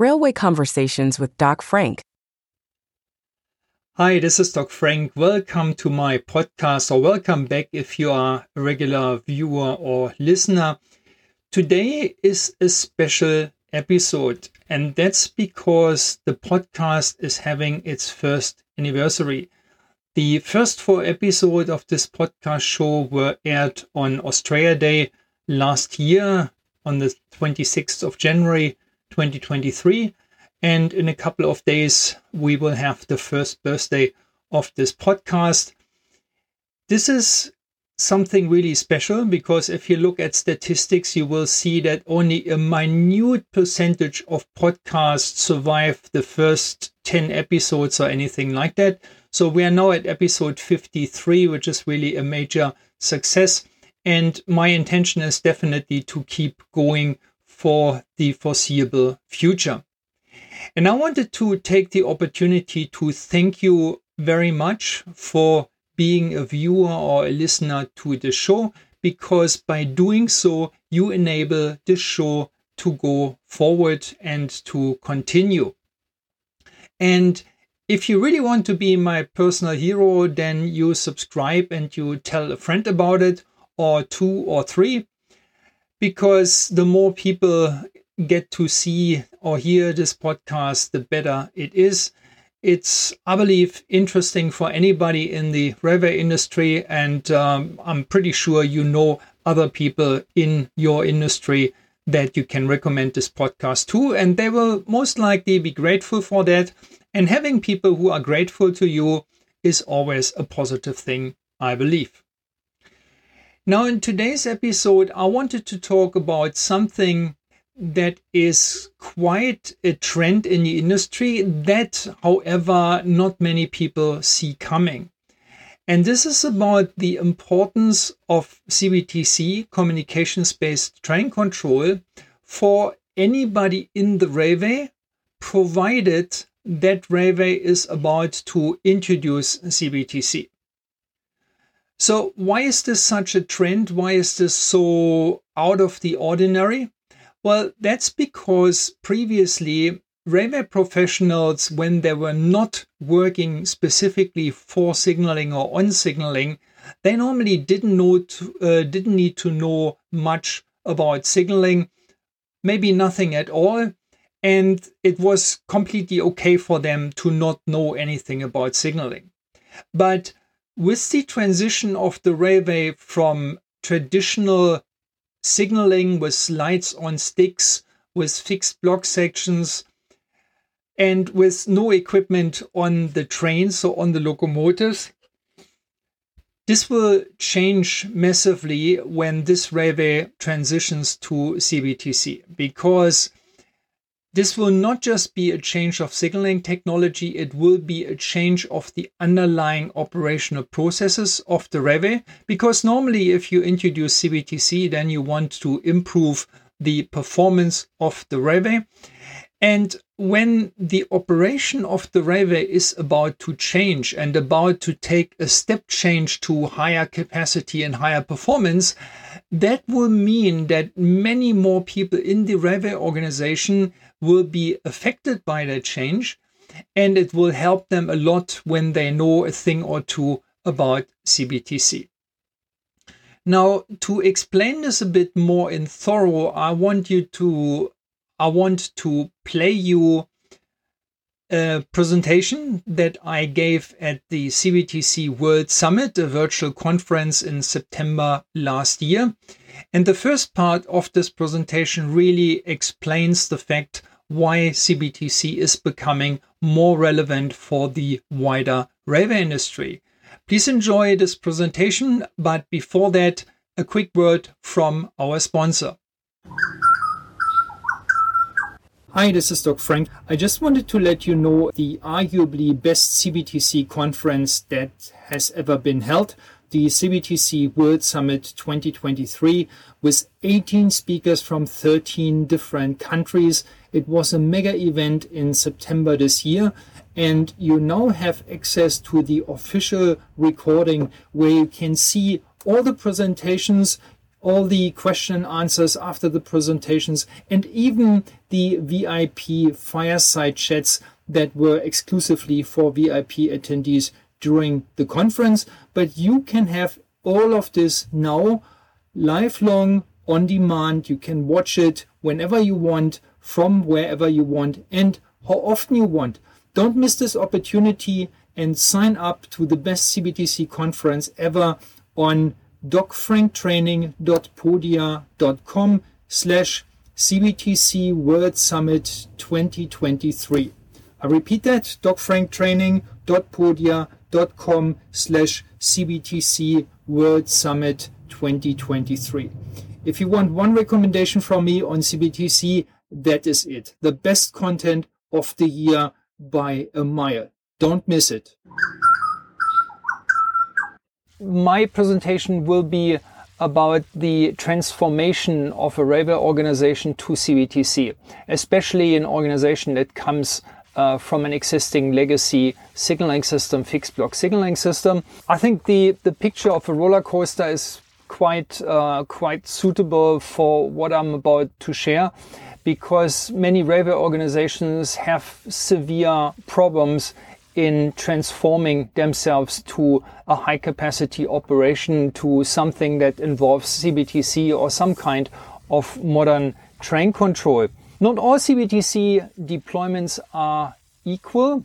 Railway Conversations with Doc Frank. Hi, this is Doc Frank. Welcome to my podcast, or welcome back if you are a regular viewer or listener. Today is a special episode, and that's because the podcast is having its first anniversary. The first four episodes of this podcast show were aired on Australia Day last year on the 26th of January 2023. And in a couple of days, we will have the first birthday of this podcast. This is something really special because if you look at statistics, you will see that only a minute percentage of podcasts survive the first 10 episodes or anything like that. So we are now at episode 53, which is really a major success. And my intention is definitely to keep going for the foreseeable future. And I wanted to take the opportunity to thank you very much for being a viewer or a listener to the show, because by doing so, you enable the show to go forward and to continue. And if you really want to be my personal hero, then you subscribe and you tell a friend about it, or two or three, because the more people get to see or hear this podcast, the better it is. It's, I believe, interesting for anybody in the railway industry, and um, I'm pretty sure you know other people in your industry that you can recommend this podcast to, and they will most likely be grateful for that. And having people who are grateful to you is always a positive thing, I believe. Now, in today's episode, I wanted to talk about something that is quite a trend in the industry that, however, not many people see coming. And this is about the importance of CBTC, communications based train control, for anybody in the railway, provided that railway is about to introduce CBTC. So, why is this such a trend? Why is this so out of the ordinary? Well, that's because previously railway professionals, when they were not working specifically for signaling or on signaling, they normally didn't know to, uh, didn't need to know much about signaling, maybe nothing at all, and it was completely okay for them to not know anything about signaling. But with the transition of the railway from traditional signaling with lights on sticks, with fixed block sections, and with no equipment on the trains or on the locomotives. This will change massively when this railway transitions to CBTC because this will not just be a change of signaling technology, it will be a change of the underlying operational processes of the railway. Because normally, if you introduce CBTC, then you want to improve the performance of the railway. And when the operation of the railway is about to change and about to take a step change to higher capacity and higher performance, that will mean that many more people in the railway organization will be affected by that change and it will help them a lot when they know a thing or two about CBTC. Now, to explain this a bit more in thorough, I want you to I want to play you a presentation that I gave at the CBTC World Summit, a virtual conference in September last year. And the first part of this presentation really explains the fact why CBTC is becoming more relevant for the wider railway industry. Please enjoy this presentation, but before that, a quick word from our sponsor. Hi, this is Doc Frank. I just wanted to let you know the arguably best CBTC conference that has ever been held the CBTC World Summit 2023 with 18 speakers from 13 different countries. It was a mega event in September this year, and you now have access to the official recording where you can see all the presentations all the question and answers after the presentations, and even the VIP fireside chats that were exclusively for VIP attendees during the conference. But you can have all of this now lifelong on demand. You can watch it whenever you want, from wherever you want, and how often you want. Don't miss this opportunity and sign up to the best CBTC conference ever on docfranktraining.podia.com slash CBTC World Summit 2023. I repeat that, docfranktraining.podia.com slash CBTC World Summit 2023. If you want one recommendation from me on CBTC, that is it. The best content of the year by a mile. Don't miss it. My presentation will be about the transformation of a railway organization to CBTC, especially an organization that comes uh, from an existing legacy signaling system, fixed block signaling system. I think the, the picture of a roller coaster is quite uh, quite suitable for what I'm about to share because many railway organizations have severe problems in transforming themselves to a high capacity operation to something that involves CBTC or some kind of modern train control. Not all CBTC deployments are equal.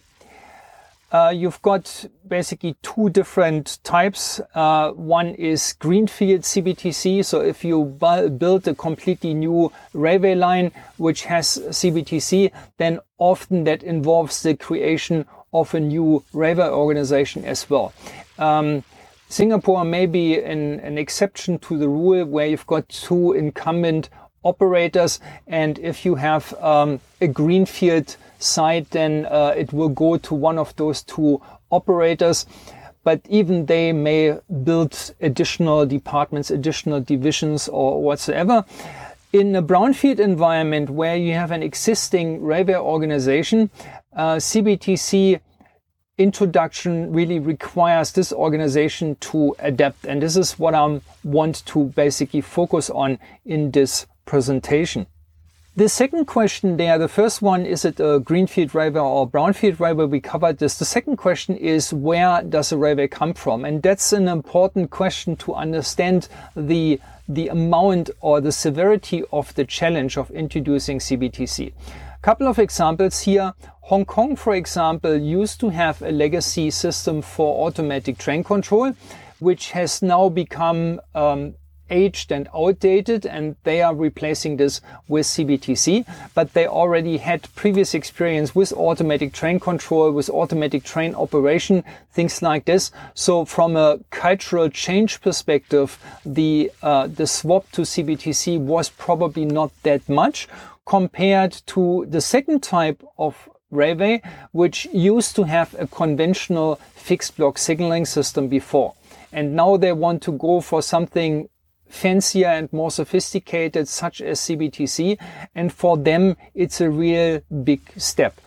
Uh, you've got basically two different types. Uh, one is greenfield CBTC. So if you bu- build a completely new railway line which has CBTC, then often that involves the creation of a new railway organization as well. Um, Singapore may be an, an exception to the rule where you've got two incumbent operators, and if you have um, a greenfield site, then uh, it will go to one of those two operators. But even they may build additional departments, additional divisions, or whatsoever. In a brownfield environment where you have an existing railway organization, uh, CBTC introduction really requires this organization to adapt. And this is what I want to basically focus on in this presentation. The second question there, the first one, is it a greenfield railway or brownfield railway? We covered this. The second question is where does a railway come from? And that's an important question to understand the, the amount or the severity of the challenge of introducing CBTC. A couple of examples here. Hong Kong, for example, used to have a legacy system for automatic train control, which has now become um, aged and outdated and they are replacing this with CBTC, but they already had previous experience with automatic train control, with automatic train operation, things like this. So from a cultural change perspective, the, uh, the swap to CBTC was probably not that much compared to the second type of railway, which used to have a conventional fixed block signaling system before. And now they want to go for something fancier and more sophisticated, such as CBTC. And for them, it's a real big step.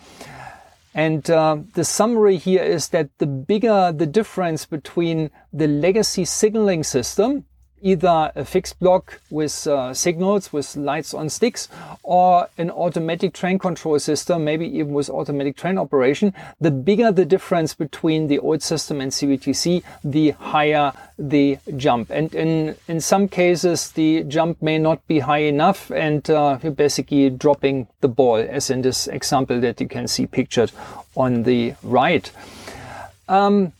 And uh, the summary here is that the bigger the difference between the legacy signaling system, either a fixed block with uh, signals with lights on sticks or an automatic train control system, maybe even with automatic train operation, the bigger the difference between the old system and CBTC, the higher the jump. And in, in some cases, the jump may not be high enough and uh, you're basically dropping the ball, as in this example that you can see pictured on the right. Um,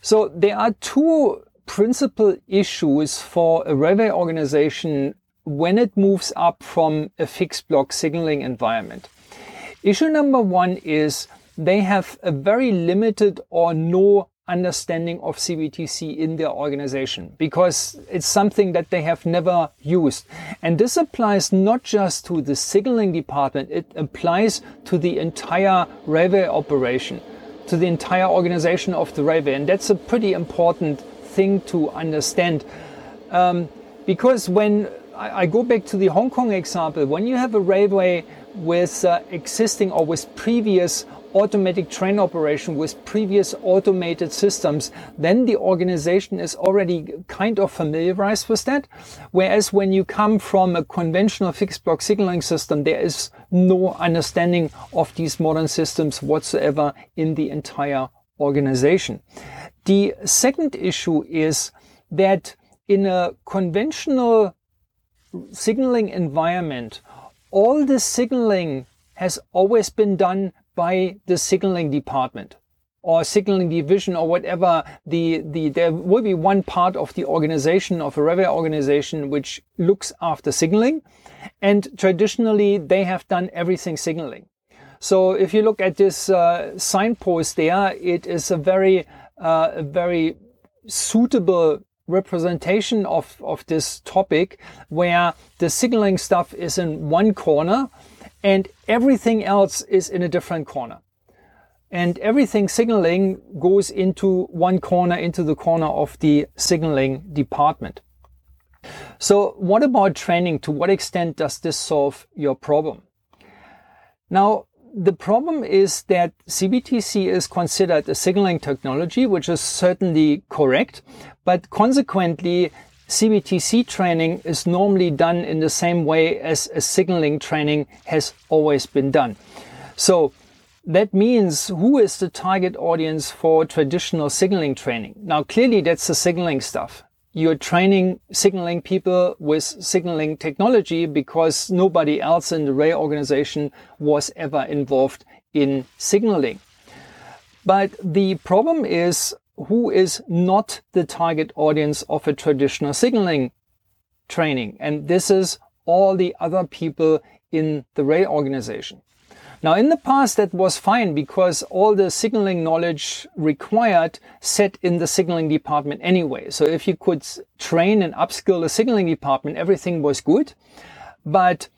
so there are two principal issues for a railway organization when it moves up from a fixed block signaling environment. Issue number one is they have a very limited or no understanding of CBTC in their organization because it's something that they have never used. And this applies not just to the signaling department, it applies to the entire railway operation, to the entire organization of the railway. And that's a pretty important thing to understand. Um, because when I, I, go back to the Hong Kong example, when you have a railway with uh, existing or with previous automatic train operation with previous automated systems, then the organization is already kind of familiarized with that. Whereas when you come from a conventional fixed block signaling system, there is no understanding of these modern systems whatsoever in the entire organization. The second issue is that in a conventional signaling environment, all the signaling has always been done by the signaling department or signaling division or whatever the, the there will be one part of the organization of a railway organization which looks after signaling and traditionally they have done everything signaling so if you look at this uh, signpost there it is a very uh, a very suitable representation of, of this topic where the signaling stuff is in one corner and everything else is in a different corner. And everything signaling goes into one corner, into the corner of the signaling department. So what about training? To what extent does this solve your problem? Now, the problem is that CBTC is considered a signaling technology, which is certainly correct, but consequently, CBTC training is normally done in the same way as a signaling training has always been done. So that means who is the target audience for traditional signaling training? Now, clearly that's the signaling stuff. You're training signaling people with signaling technology because nobody else in the Ray organization was ever involved in signaling. But the problem is who is not the target audience of a traditional signaling training. And this is all the other people in the Ray organization. Now, in the past, that was fine because all the signaling knowledge required sat in the signaling department anyway. So if you could train and upskill the signaling department, everything was good. But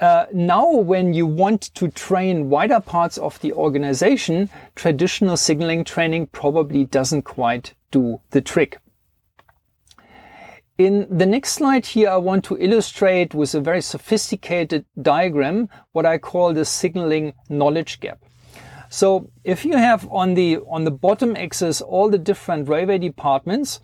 uh, now, when you want to train wider parts of the organization, traditional signaling training probably doesn't quite do the trick. In the next slide here, I want to illustrate with a very sophisticated diagram what I call the signaling knowledge gap. So if you have on the, on the bottom axis all the different railway departments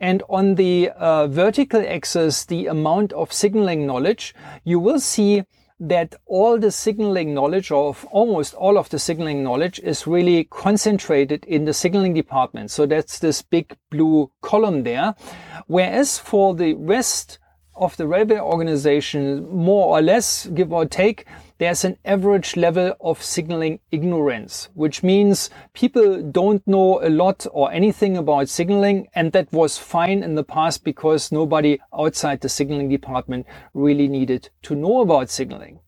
and on the uh, vertical axis the amount of signaling knowledge, you will see that all the signaling knowledge of almost all of the signaling knowledge is really concentrated in the signaling department. So that's this big blue column there. Whereas for the rest of the railway organization, more or less, give or take, there's an average level of signaling ignorance, which means people don't know a lot or anything about signaling. And that was fine in the past because nobody outside the signaling department really needed to know about signaling.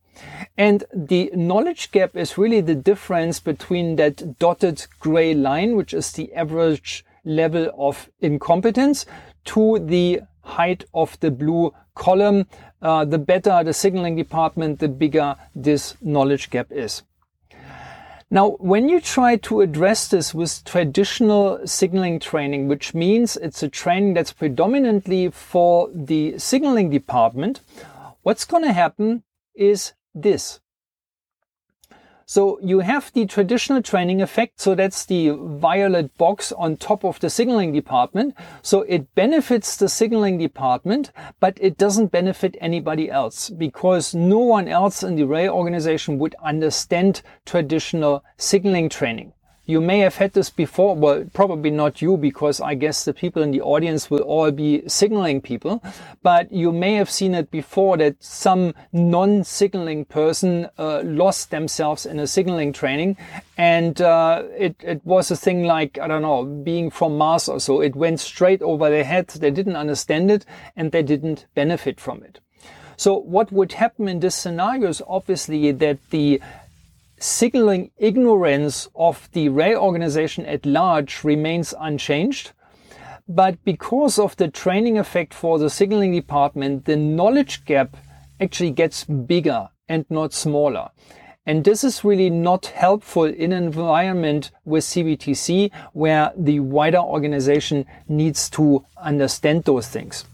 And the knowledge gap is really the difference between that dotted gray line, which is the average level of incompetence, to the height of the blue column, uh, the better the signaling department, the bigger this knowledge gap is. Now, when you try to address this with traditional signaling training, which means it's a training that's predominantly for the signaling department, what's going to happen is this. So you have the traditional training effect. So that's the violet box on top of the signaling department. So it benefits the signaling department, but it doesn't benefit anybody else because no one else in the Ray organization would understand traditional signaling training. You may have had this before. Well, probably not you because I guess the people in the audience will all be signaling people, but you may have seen it before that some non-signaling person uh, lost themselves in a signaling training and uh, it, it was a thing like, I don't know, being from Mars or so. It went straight over their head. They didn't understand it and they didn't benefit from it. So what would happen in this scenario is obviously that the signaling ignorance of the Ray organization at large remains unchanged. But because of the training effect for the signaling department, the knowledge gap actually gets bigger and not smaller. And this is really not helpful in an environment with CBTC where the wider organization needs to understand those things.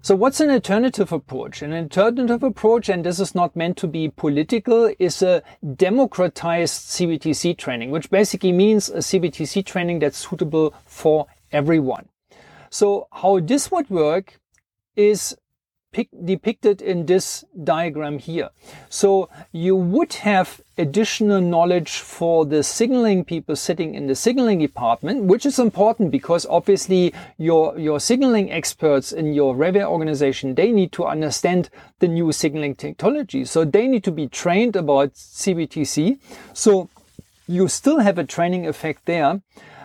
So what's an alternative approach? An alternative approach, and this is not meant to be political, is a democratized CBTC training, which basically means a CBTC training that's suitable for everyone. So how this would work is depicted in this diagram here. So you would have additional knowledge for the signaling people sitting in the signaling department, which is important because obviously your, your signaling experts in your REWE organization, they need to understand the new signaling technology. So they need to be trained about CBTC. So you still have a training effect there.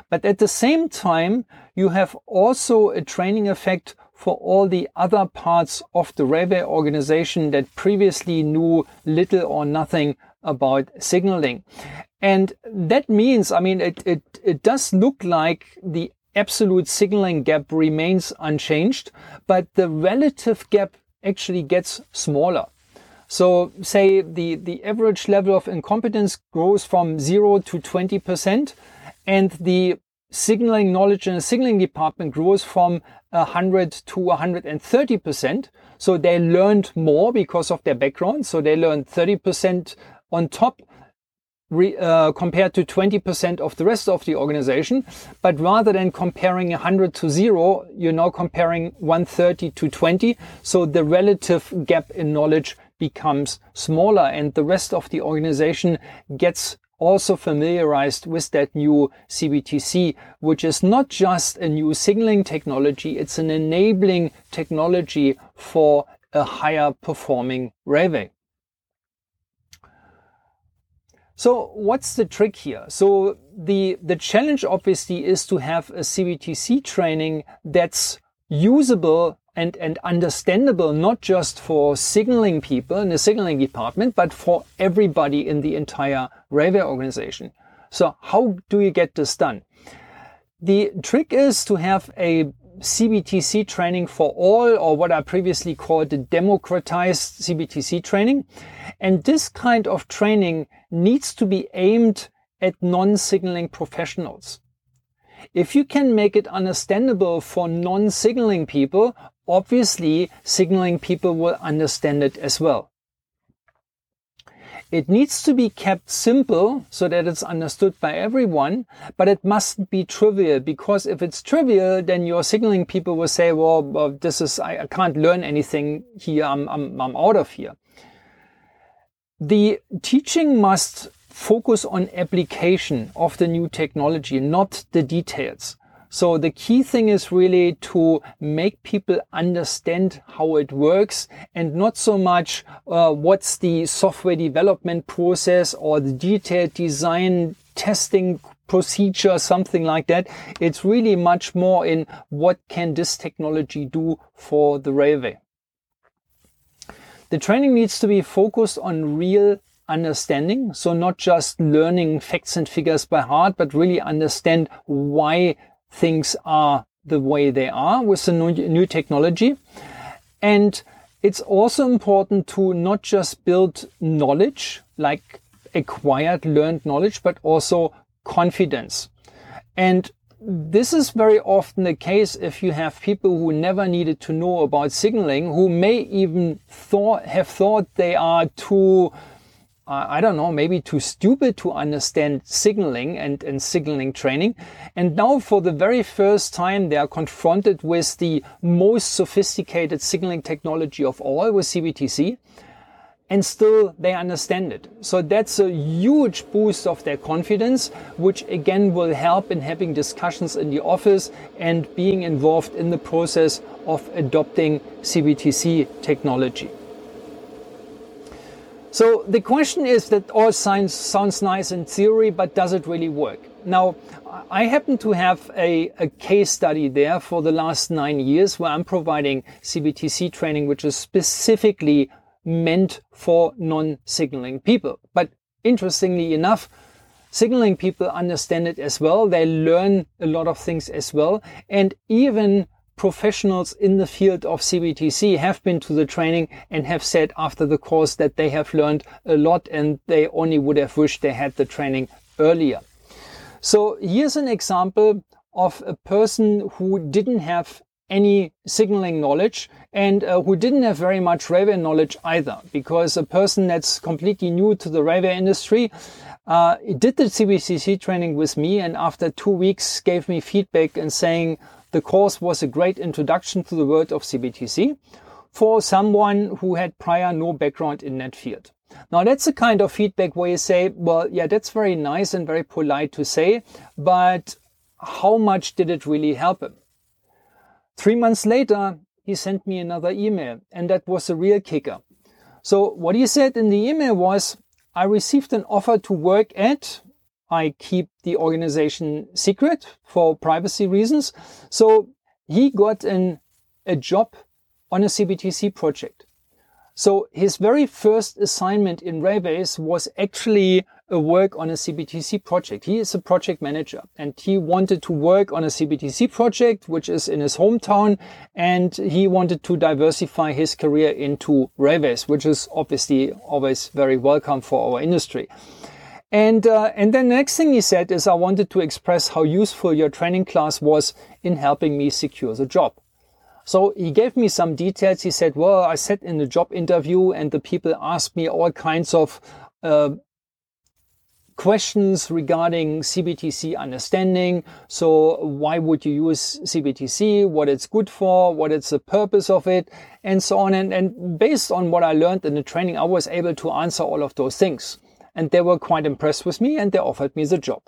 But at the same time, you have also a training effect for all the other parts of the REWE organization that previously knew little or nothing about signaling. And that means, I mean, it, it, it does look like the absolute signaling gap remains unchanged, but the relative gap actually gets smaller. So say the, the average level of incompetence grows from zero to 20% and the signaling knowledge in the signaling department grows from 100 to 130 percent. So they learned more because of their background. So they learned 30 percent on top re, uh, compared to 20 percent of the rest of the organization. But rather than comparing 100 to zero, you're now comparing 130 to 20. So the relative gap in knowledge becomes smaller and the rest of the organization gets also familiarized with that new CBTC, which is not just a new signaling technology, it's an enabling technology for a higher performing REWE. So what's the trick here? So the, the challenge obviously is to have a CBTC training that's usable and, and understandable not just for signaling people in the signaling department, but for everybody in the entire railway organization. So how do you get this done? The trick is to have a CBTC training for all, or what I previously called the democratized CBTC training. And this kind of training needs to be aimed at non-signaling professionals. If you can make it understandable for non-signaling people, obviously signaling people will understand it as well. It needs to be kept simple so that it's understood by everyone, but it mustn't be trivial because if it's trivial, then your signaling people will say, well, well this is, I, I, can't learn anything here. I'm, I'm, I'm out of here. The teaching must focus on application of the new technology, not the details. So the key thing is really to make people understand how it works and not so much uh, what's the software development process or the detailed design testing procedure, something like that. It's really much more in what can this technology do for the railway. The training needs to be focused on real understanding. So not just learning facts and figures by heart, but really understand why things are the way they are with the new, technology. And it's also important to not just build knowledge, like acquired learned knowledge, but also confidence. And this is very often the case if you have people who never needed to know about signaling, who may even thought, have thought they are too I don't know, maybe too stupid to understand signaling and, and signaling training. And now for the very first time, they are confronted with the most sophisticated signaling technology of all with CBTC. And still they understand it. So that's a huge boost of their confidence, which again will help in having discussions in the office and being involved in the process of adopting CBTC technology. So the question is that oh, all science sounds nice in theory, but does it really work? Now, I happen to have a, a, case study there for the last nine years where I'm providing CBTC training, which is specifically meant for non-signaling people. But interestingly enough, signaling people understand it as well. They learn a lot of things as well. And even professionals in the field of CBTC have been to the training and have said after the course that they have learned a lot and they only would have wished they had the training earlier. So here's an example of a person who didn't have any signaling knowledge and uh, who didn't have very much railway knowledge either, because a person that's completely new to the railway industry uh, did the CBTC training with me, and after two weeks gave me feedback and saying the course was a great introduction to the world of CBTC for someone who had prior no background in that field. Now that's the kind of feedback where you say, well, yeah, that's very nice and very polite to say, but how much did it really help him? Three months later, he sent me another email and that was a real kicker. So what he said in the email was, I received an offer to work at, I keep the organization secret for privacy reasons. So he got an, a job on a CBTC project. So his very first assignment in Rayways was actually a work on a CBTC project. He is a project manager and he wanted to work on a CBTC project, which is in his hometown. And he wanted to diversify his career into Rayways, which is obviously always very welcome for our industry. And, uh, and then the next thing he said is, I wanted to express how useful your training class was in helping me secure the job. So he gave me some details. He said, well, I sat in the job interview and the people asked me all kinds of uh, questions regarding CBTC understanding. So why would you use CBTC? What it's good for? What is the purpose of it? And so on. And, and based on what I learned in the training, I was able to answer all of those things. And they were quite impressed with me and they offered me the job.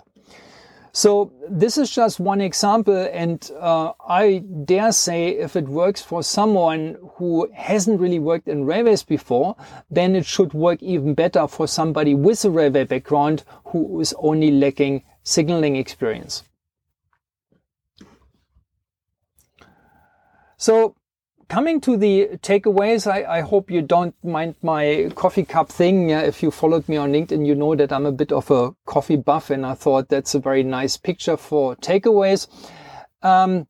So this is just one example, and uh, I dare say if it works for someone who hasn't really worked in railways before, then it should work even better for somebody with a Railway background who is only lacking signaling experience. So coming to the takeaways, I, I, hope you don't mind my coffee cup thing. Yeah, if you followed me on LinkedIn, you know that I'm a bit of a coffee buff, and I thought that's a very nice picture for takeaways. Um,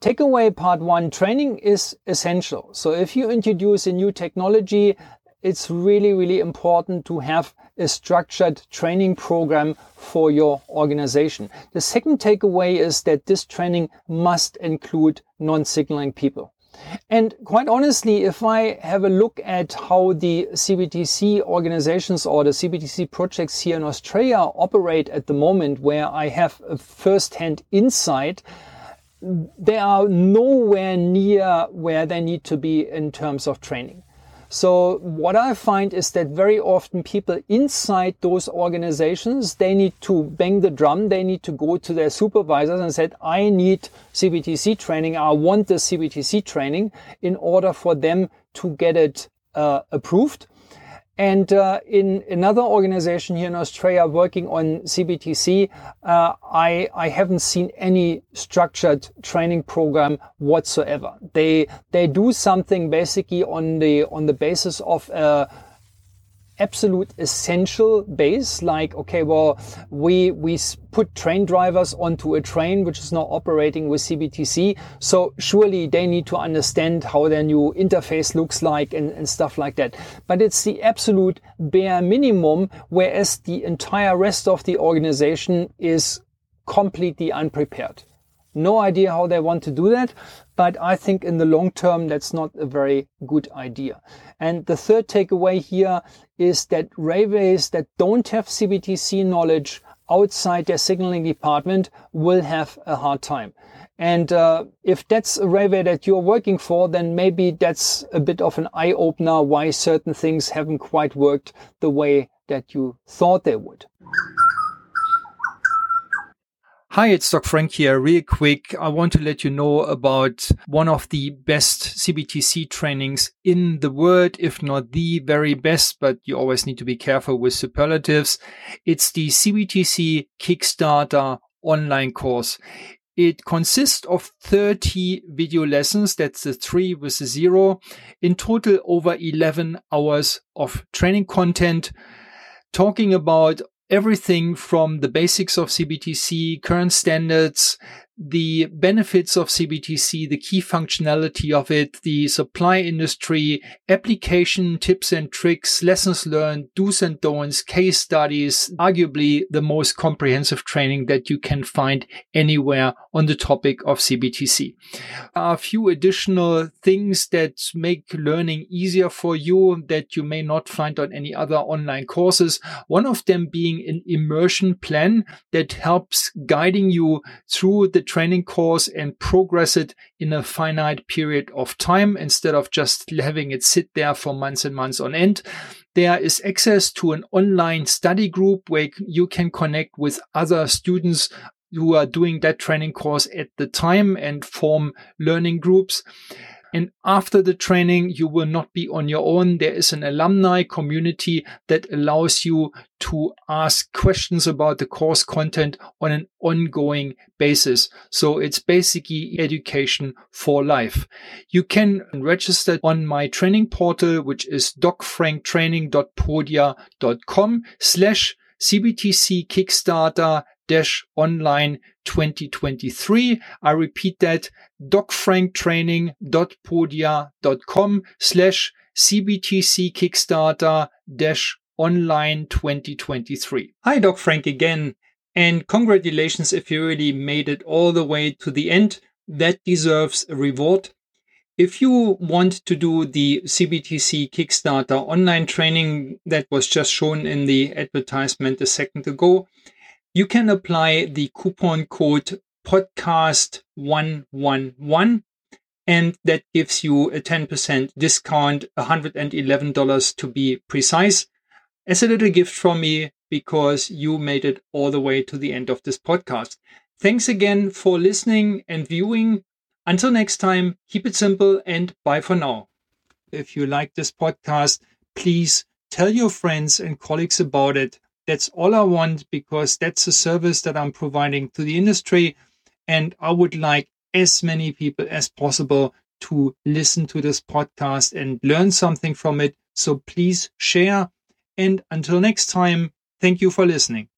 takeaway part one training is essential. So if you introduce a new technology, it's really, really important to have a structured training program for your organization. The second takeaway is that this training must include non-signaling people. And quite honestly, if I have a look at how the CBTC organizations or the CBTC projects here in Australia operate at the moment, where I have a first-hand insight, they are nowhere near where they need to be in terms of training. So what I find is that very often people inside those organizations, they need to bang the drum. They need to go to their supervisors and said, I need CBTC training. I want the CBTC training in order for them to get it uh, approved. And uh, in another organization here in Australia working on CBTC, uh, I, I haven't seen any structured training program whatsoever. They they do something basically on the on the basis of uh, absolute essential base like okay well we we put train drivers onto a train which is now operating with cbtc so surely they need to understand how their new interface looks like and, and stuff like that. But it's the absolute bare minimum whereas the entire rest of the organization is completely unprepared. No idea how they want to do that, but I think in the long term, that's not a very good idea. And the third takeaway here is that railways that don't have CBTC knowledge outside their signaling department will have a hard time. And uh, if that's a railway that you're working for, then maybe that's a bit of an eye opener why certain things haven't quite worked the way that you thought they would. Hi, it's Doc Frank here. Real quick, I want to let you know about one of the best CBTC trainings in the world, if not the very best, but you always need to be careful with superlatives. It's the CBTC Kickstarter online course. It consists of 30 video lessons. That's the three with the zero. In total, over 11 hours of training content talking about everything from the basics of CBTC, current standards, the benefits of CBTC, the key functionality of it, the supply industry, application tips and tricks, lessons learned, do's and don'ts, case studies, arguably the most comprehensive training that you can find anywhere on the topic of CBTC. A few additional things that make learning easier for you that you may not find on any other online courses. One of them being an immersion plan that helps guiding you through the training course and progress it in a finite period of time instead of just having it sit there for months and months on end. There is access to an online study group where you can connect with other students who are doing that training course at the time and form learning groups. And after the training, you will not be on your own. There is an alumni community that allows you to ask questions about the course content on an ongoing basis. So it's basically education for life. You can register on my training portal, which is docfranktraining.podia.com slash CBTC Kickstarter online 2023. I repeat that docfranktraining.podia.com slash CBTC Kickstarter dash online 2023. Hi, Doc Frank again. And congratulations if you really made it all the way to the end. That deserves a reward. If you want to do the CBTC Kickstarter online training that was just shown in the advertisement a second ago, you can apply the coupon code podcast111 and that gives you a 10% discount, $111 to be precise, as a little gift from me because you made it all the way to the end of this podcast. Thanks again for listening and viewing. Until next time, keep it simple and bye for now. If you like this podcast, please tell your friends and colleagues about it. That's all I want because that's a service that I'm providing to the industry. And I would like as many people as possible to listen to this podcast and learn something from it. So please share. And until next time, thank you for listening.